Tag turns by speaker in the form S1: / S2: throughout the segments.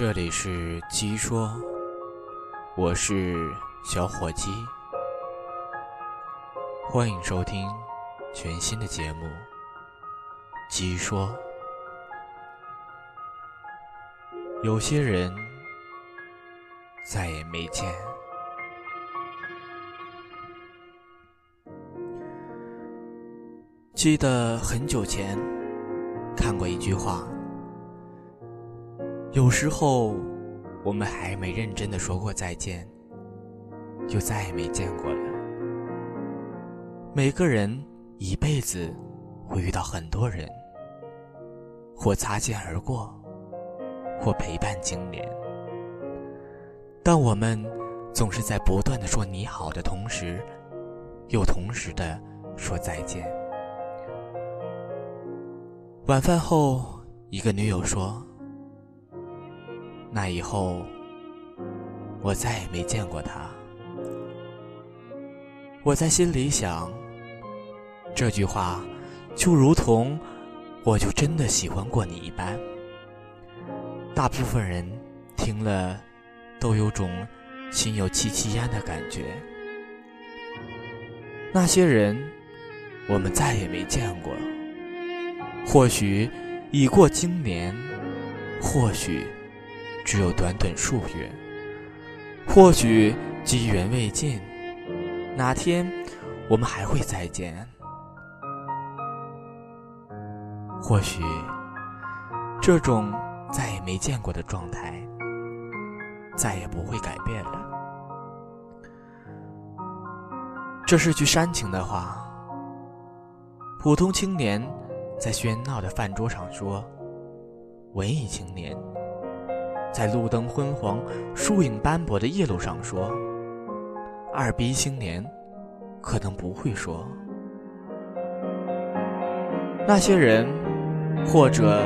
S1: 这里是鸡说，我是小火鸡，欢迎收听全新的节目《鸡说》。有些人再也没见。记得很久前看过一句话。有时候，我们还没认真的说过再见，就再也没见过了。每个人一辈子会遇到很多人，或擦肩而过，或陪伴经年，但我们总是在不断的说你好的同时，又同时的说再见。晚饭后，一个女友说。那以后，我再也没见过他。我在心里想，这句话就如同我就真的喜欢过你一般。大部分人听了都有种心有戚戚焉的感觉。那些人，我们再也没见过。或许已过经年，或许。只有短短数月，或许机缘未尽，哪天我们还会再见？或许这种再也没见过的状态，再也不会改变了。这是句煽情的话。普通青年在喧闹的饭桌上说：“文艺青年。”在路灯昏黄、树影斑驳的夜路上说：“二逼青年，可能不会说。那些人，或者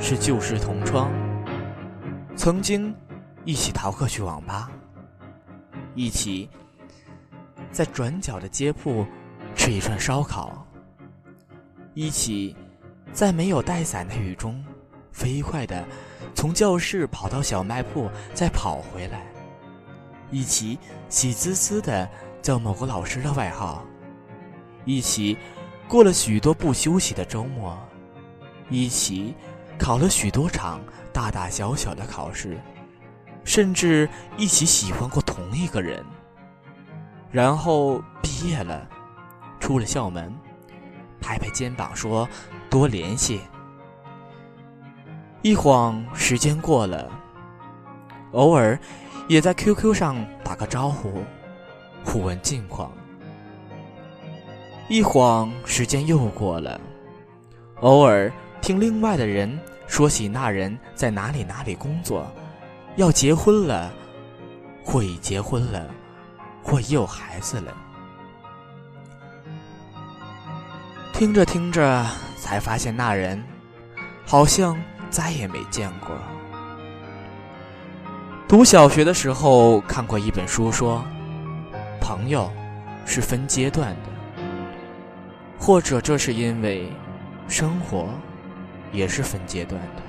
S1: 是旧时同窗，曾经一起逃课去网吧，一起在转角的街铺吃一串烧烤，一起在没有带伞的雨中飞快的。”从教室跑到小卖铺，再跑回来，一起喜滋滋的叫某个老师的外号，一起过了许多不休息的周末，一起考了许多场大大小小的考试，甚至一起喜欢过同一个人。然后毕业了，出了校门，拍拍肩膀说：“多联系。”一晃时间过了，偶尔也在 QQ 上打个招呼，互问近况。一晃时间又过了，偶尔听另外的人说起那人在哪里哪里工作，要结婚了，或已结婚了，或已有孩子了。听着听着，才发现那人好像。再也没见过。读小学的时候看过一本书，说朋友是分阶段的，或者这是因为生活也是分阶段的。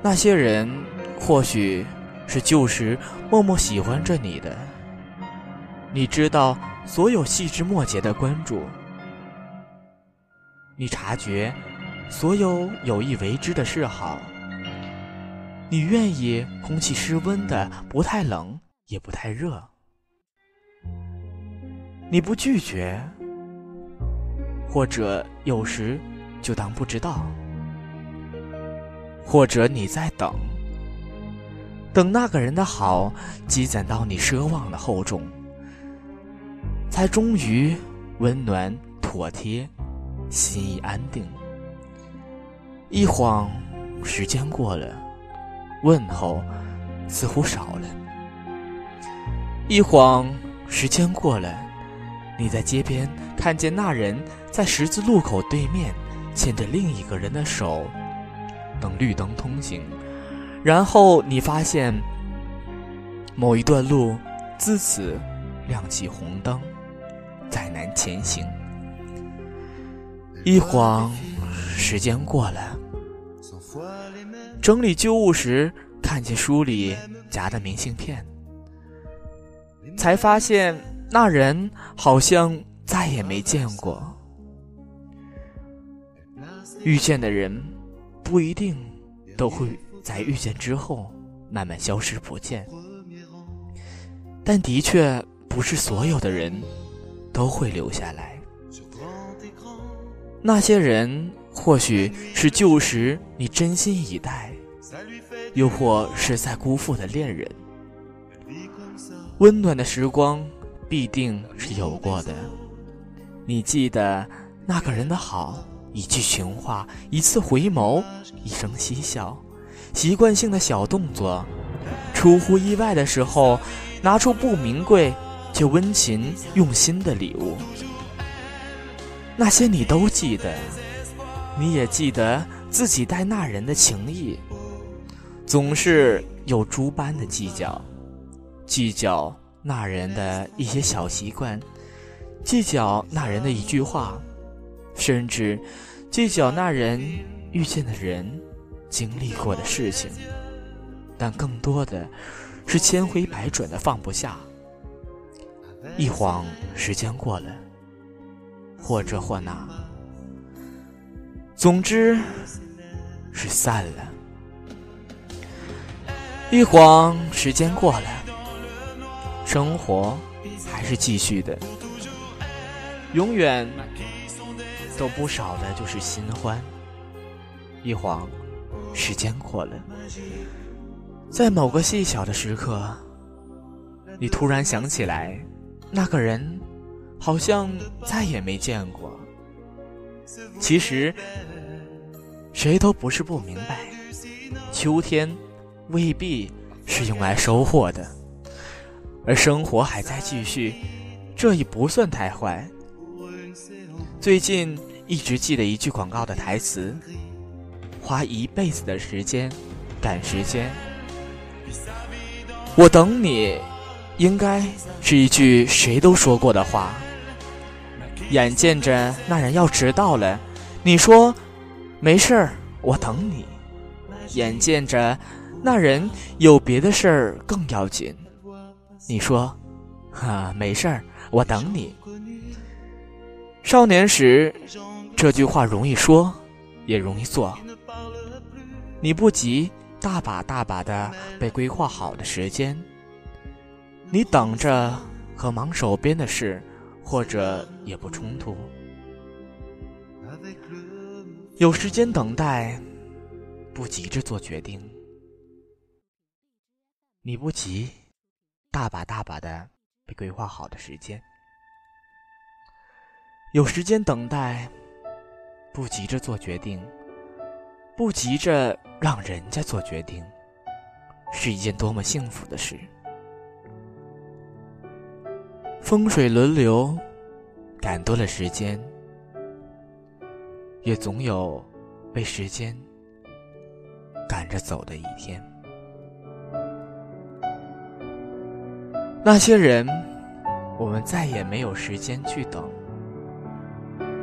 S1: 那些人或许是旧时默默喜欢着你的，你知道所有细枝末节的关注，你察觉。所有有意为之的示好，你愿意空气湿温的，不太冷也不太热，你不拒绝，或者有时就当不知道，或者你在等，等那个人的好积攒到你奢望的厚重，才终于温暖妥帖，心意安定。一晃，时间过了，问候似乎少了。一晃，时间过了，你在街边看见那人在十字路口对面牵着另一个人的手，等绿灯通行。然后你发现某一段路自此亮起红灯，再难前行。一晃，时间过了。整理旧物时，看见书里夹的明信片，才发现那人好像再也没见过。遇见的人不一定都会在遇见之后慢慢消失不见，但的确不是所有的人都会留下来。那些人。或许是旧时你真心以待，又或是在辜负的恋人。温暖的时光必定是有过的。你记得那个人的好，一句情话，一次回眸，一声嬉笑，习惯性的小动作，出乎意外的时候，拿出不名贵却温情用心的礼物。那些你都记得。你也记得自己待那人的情谊，总是有诸般的计较，计较那人的一些小习惯，计较那人的一句话，甚至计较那人遇见的人，经历过的事情。但更多的是千回百转的放不下。一晃时间过了，或这或那。总之，是散了。一晃时间过了，生活还是继续的，永远都不少的就是新欢。一晃时间过了，在某个细小的时刻，你突然想起来，那个人好像再也没见过。其实，谁都不是不明白，秋天未必是用来收获的，而生活还在继续，这已不算太坏。最近一直记得一句广告的台词：“花一辈子的时间赶时间。”我等你，应该是一句谁都说过的话。眼见着那人要迟到了，你说没事儿，我等你。眼见着那人有别的事儿更要紧，你说哈没事儿，我等你。少年时这句话容易说，也容易做。你不急，大把大把的被规划好的时间，你等着和忙手边的事。或者也不冲突，有时间等待，不急着做决定。你不急，大把大把的被规划好的时间，有时间等待，不急着做决定，不急着让人家做决定，是一件多么幸福的事。风水轮流，赶多了时间，也总有被时间赶着走的一天。那些人，我们再也没有时间去等，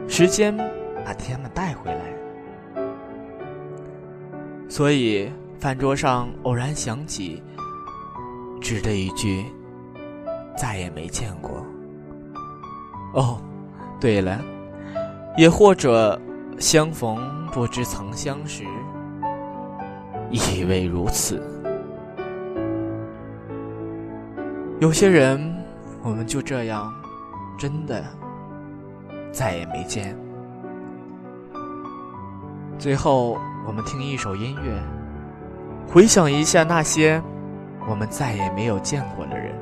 S1: 时间把他们带回来。所以，饭桌上偶然想起，只的一句。再也没见过。哦，对了，也或者相逢不知曾相识，以为如此。有些人，我们就这样，真的再也没见。最后，我们听一首音乐，回想一下那些我们再也没有见过的人。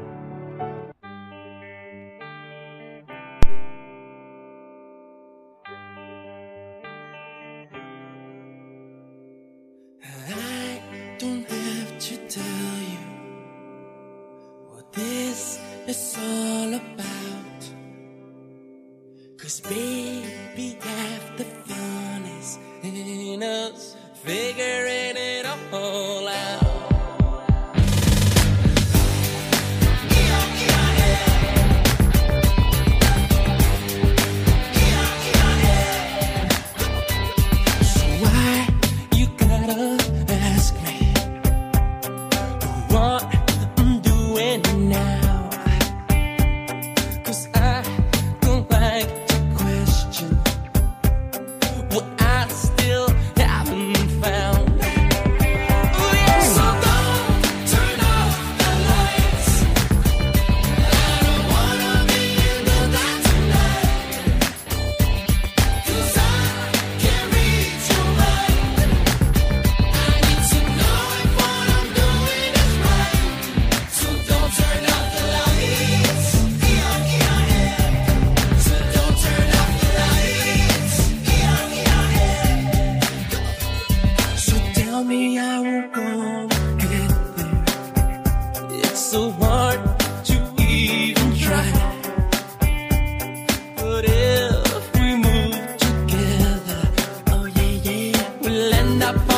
S2: stand up